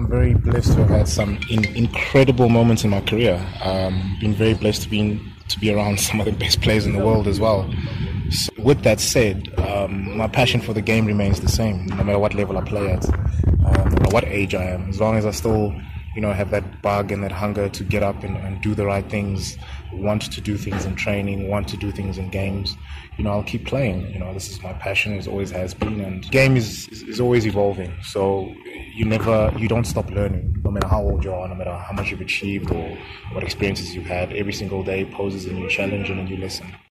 I'm very blessed to have had some in, incredible moments in my career. Um, been very blessed to be to be around some of the best players in the world as well. So with that said, um, my passion for the game remains the same, no matter what level I play at, um, what age I am. As long as I still, you know, have that bug and that hunger to get up and, and do the right things, want to do things in training, want to do things in games, you know, I'll keep playing. You know, this is my passion, it always has been, and game is, is, is always evolving. So you never, you don't stop learning, no matter how old you are, no matter how much you've achieved or what experiences you've had. Every single day poses a new challenge and a new lesson.